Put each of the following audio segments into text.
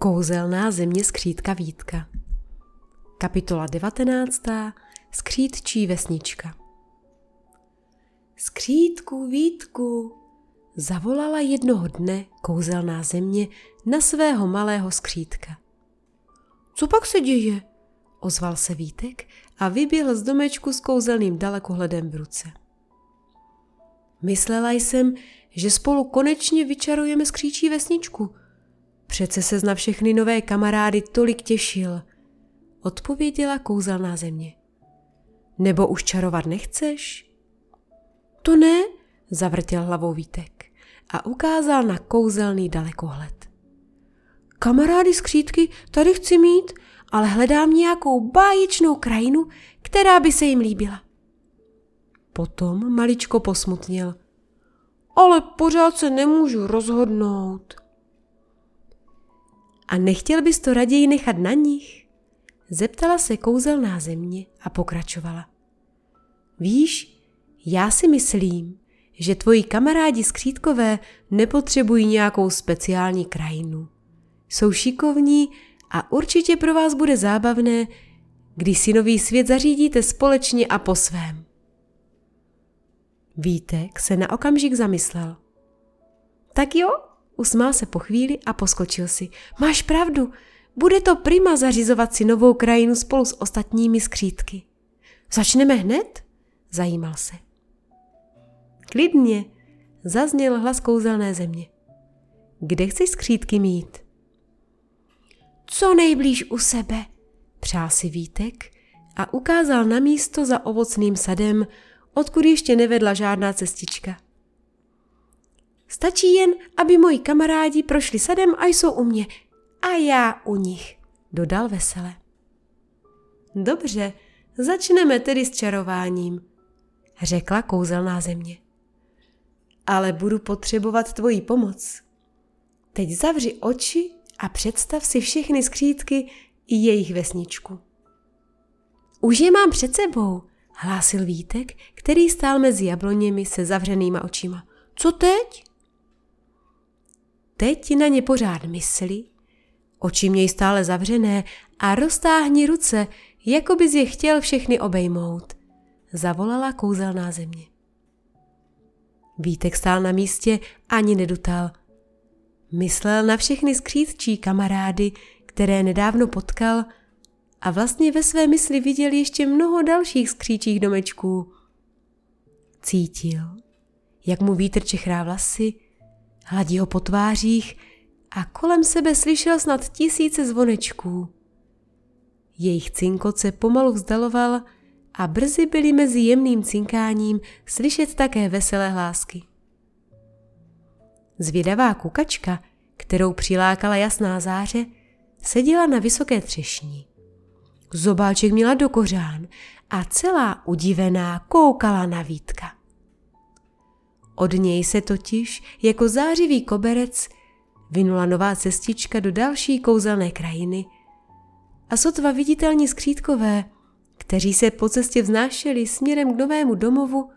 Kouzelná země skřítka Vítka Kapitola 19. Skřítčí vesnička Skřítku, Vítku, zavolala jednoho dne kouzelná země na svého malého skřítka. Co pak se děje? ozval se Vítek a vyběhl z domečku s kouzelným dalekohledem v ruce. Myslela jsem, že spolu konečně vyčarujeme skříčí vesničku. Přece se na všechny nové kamarády tolik těšil, odpověděla kouzelná země. Nebo už čarovat nechceš? To ne, zavrtěl hlavou Vítek a ukázal na kouzelný dalekohled. Kamarády skřítky tady chci mít, ale hledám nějakou báječnou krajinu, která by se jim líbila. Potom maličko posmutnil. Ale pořád se nemůžu rozhodnout. A nechtěl bys to raději nechat na nich? Zeptala se kouzelná země a pokračovala. Víš, já si myslím, že tvoji kamarádi skřítkové nepotřebují nějakou speciální krajinu. Jsou šikovní a určitě pro vás bude zábavné, když si nový svět zařídíte společně a po svém. Vítek se na okamžik zamyslel. Tak jo, usmál se po chvíli a poskočil si. Máš pravdu, bude to prima zařizovat si novou krajinu spolu s ostatními skřítky. Začneme hned? Zajímal se. Klidně, zazněl hlas kouzelné země. Kde chceš skřítky mít? Co nejblíž u sebe, přál si Vítek a ukázal na místo za ovocným sadem, odkud ještě nevedla žádná cestička. Stačí jen, aby moji kamarádi prošli sadem a jsou u mě. A já u nich, dodal vesele. Dobře, začneme tedy s čarováním, řekla kouzelná země. Ale budu potřebovat tvoji pomoc. Teď zavři oči a představ si všechny skřítky i jejich vesničku. Už je mám před sebou, hlásil Vítek, který stál mezi jabloněmi se zavřenýma očima. Co teď? Teď na ně pořád mysli, oči měj stále zavřené a roztáhni ruce, jako bys je chtěl všechny obejmout, zavolala kouzelná země. Vítek stál na místě ani nedutal. Myslel na všechny skřítčí kamarády, které nedávno potkal a vlastně ve své mysli viděl ještě mnoho dalších skříčích domečků. Cítil, jak mu vítr čechrá vlasy, hladí ho po tvářích a kolem sebe slyšel snad tisíce zvonečků. Jejich cinkot se pomalu vzdaloval a brzy byly mezi jemným cinkáním slyšet také veselé hlásky. Zvědavá kukačka, kterou přilákala jasná záře, seděla na vysoké třešní. Zobáček měla do kořán a celá udivená koukala na Vítka. Od něj se totiž jako zářivý koberec vynula nová cestička do další kouzelné krajiny a sotva viditelní skřítkové, kteří se po cestě vznášeli směrem k novému domovu,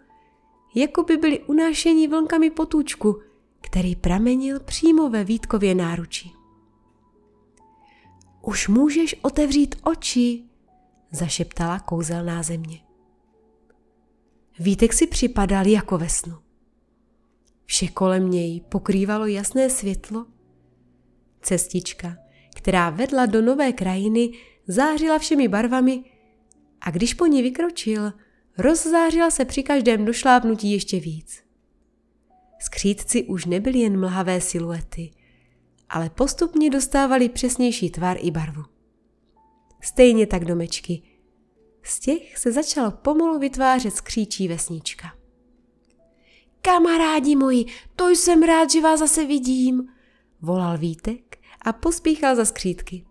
jako by byli unášeni vlnkami potůčku, který pramenil přímo ve Vítkově náruči. Už můžeš otevřít oči, zašeptala kouzelná země. Vítek si připadal jako ve snu. Vše kolem něj pokrývalo jasné světlo. Cestička, která vedla do nové krajiny, zářila všemi barvami a když po ní vykročil, rozzářila se při každém došlápnutí ještě víc. Skřítci už nebyly jen mlhavé siluety, ale postupně dostávali přesnější tvar i barvu. Stejně tak domečky. Z těch se začal pomalu vytvářet skříčí vesnička. Kamarádi moji, to jsem rád, že vás zase vidím, volal Vítek a pospíchal za skřítky.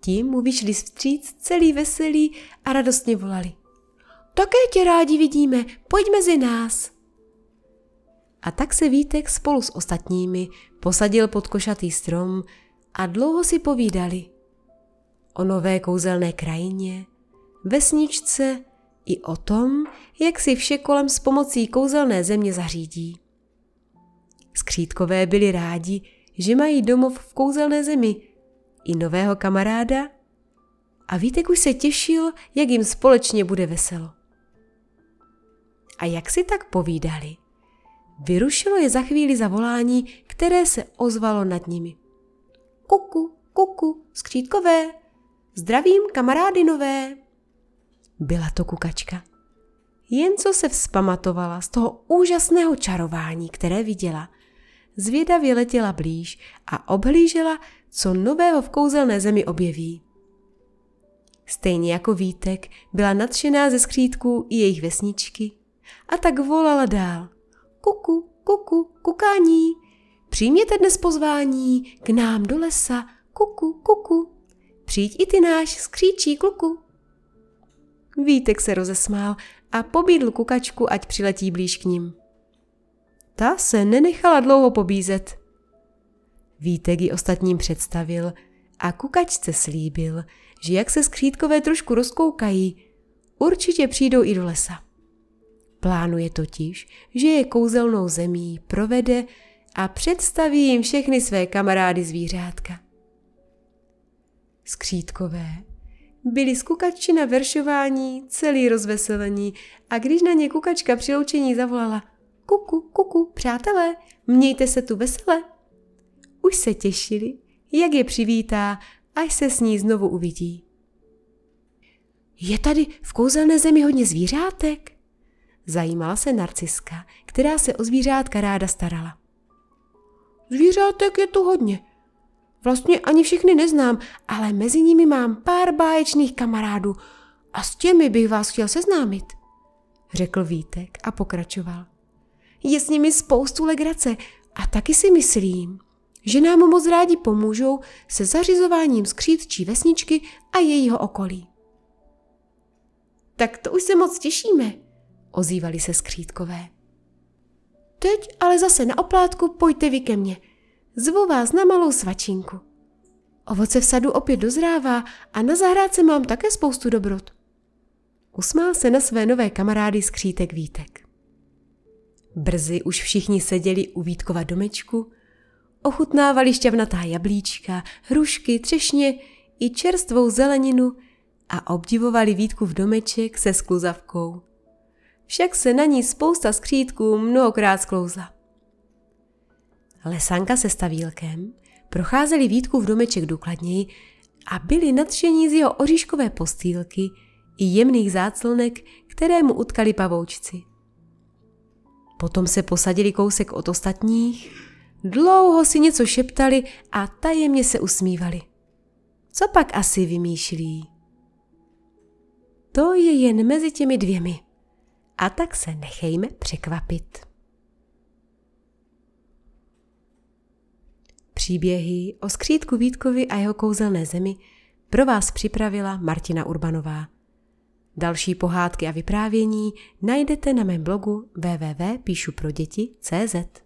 Tím mu vyšli vstříc celý veselí a radostně volali. Také tě rádi vidíme, pojď mezi nás. A tak se Vítek spolu s ostatními posadil pod košatý strom a dlouho si povídali. O nové kouzelné krajině, vesničce i o tom, jak si vše kolem s pomocí kouzelné země zařídí. Skřítkové byli rádi, že mají domov v kouzelné zemi, i nového kamaráda a Vítek už se těšil, jak jim společně bude veselo. A jak si tak povídali, vyrušilo je za chvíli zavolání, které se ozvalo nad nimi. Kuku, kuku, skřítkové, zdravím kamarády nové. Byla to kukačka. Jen co se vzpamatovala z toho úžasného čarování, které viděla, zvědavě letěla blíž a obhlížela, co nového v kouzelné zemi objeví. Stejně jako Vítek byla nadšená ze skřítků i jejich vesničky a tak volala dál. Kuku, kuku, kukání, přijměte dnes pozvání k nám do lesa, kuku, kuku, přijď i ty náš skříčí kluku. Vítek se rozesmál a pobídl kukačku, ať přiletí blíž k ním. Ta se nenechala dlouho pobízet. Vítek ji ostatním představil a kukačce slíbil, že jak se skřítkové trošku rozkoukají, určitě přijdou i do lesa. Plánuje totiž, že je kouzelnou zemí provede a představí jim všechny své kamarády zvířátka. Skřítkové byli z kukačky na veršování celý rozveselení a když na ně kukačka při loučení zavolala Kuku, kuku, přátelé, mějte se tu vesele. Už se těšili, jak je přivítá, až se s ní znovu uvidí. Je tady v kouzelné zemi hodně zvířátek? Zajímala se Narciska, která se o zvířátka ráda starala. Zvířátek je tu hodně. Vlastně ani všechny neznám, ale mezi nimi mám pár báječných kamarádů a s těmi bych vás chtěl seznámit, řekl Vítek a pokračoval. Je s nimi spoustu legrace a taky si myslím, že nám moc rádi pomůžou se zařizováním skřítčí vesničky a jejího okolí. Tak to už se moc těšíme, ozývali se skřítkové. Teď ale zase na oplátku pojďte vy ke mně. Zvu vás na malou svačinku. Ovoce v sadu opět dozrává a na zahrádce mám také spoustu dobrot. Usmál se na své nové kamarády skřítek Vítek. Brzy už všichni seděli u Vítkova domečku, ochutnávali šťavnatá jablíčka, hrušky, třešně i čerstvou zeleninu a obdivovali Vítkův domeček se skluzavkou však se na ní spousta skřítků mnohokrát sklouzla. Lesanka se stavílkem procházeli Vítku v domeček důkladněji a byli nadšení z jeho oříškové postýlky i jemných záclnek, které mu utkali pavoučci. Potom se posadili kousek od ostatních, dlouho si něco šeptali a tajemně se usmívali. Co pak asi vymýšlí? To je jen mezi těmi dvěmi a tak se nechejme překvapit. Příběhy o skřítku Vítkovi a jeho kouzelné zemi pro vás připravila Martina Urbanová. Další pohádky a vyprávění najdete na mém blogu www.píšuproděti.cz.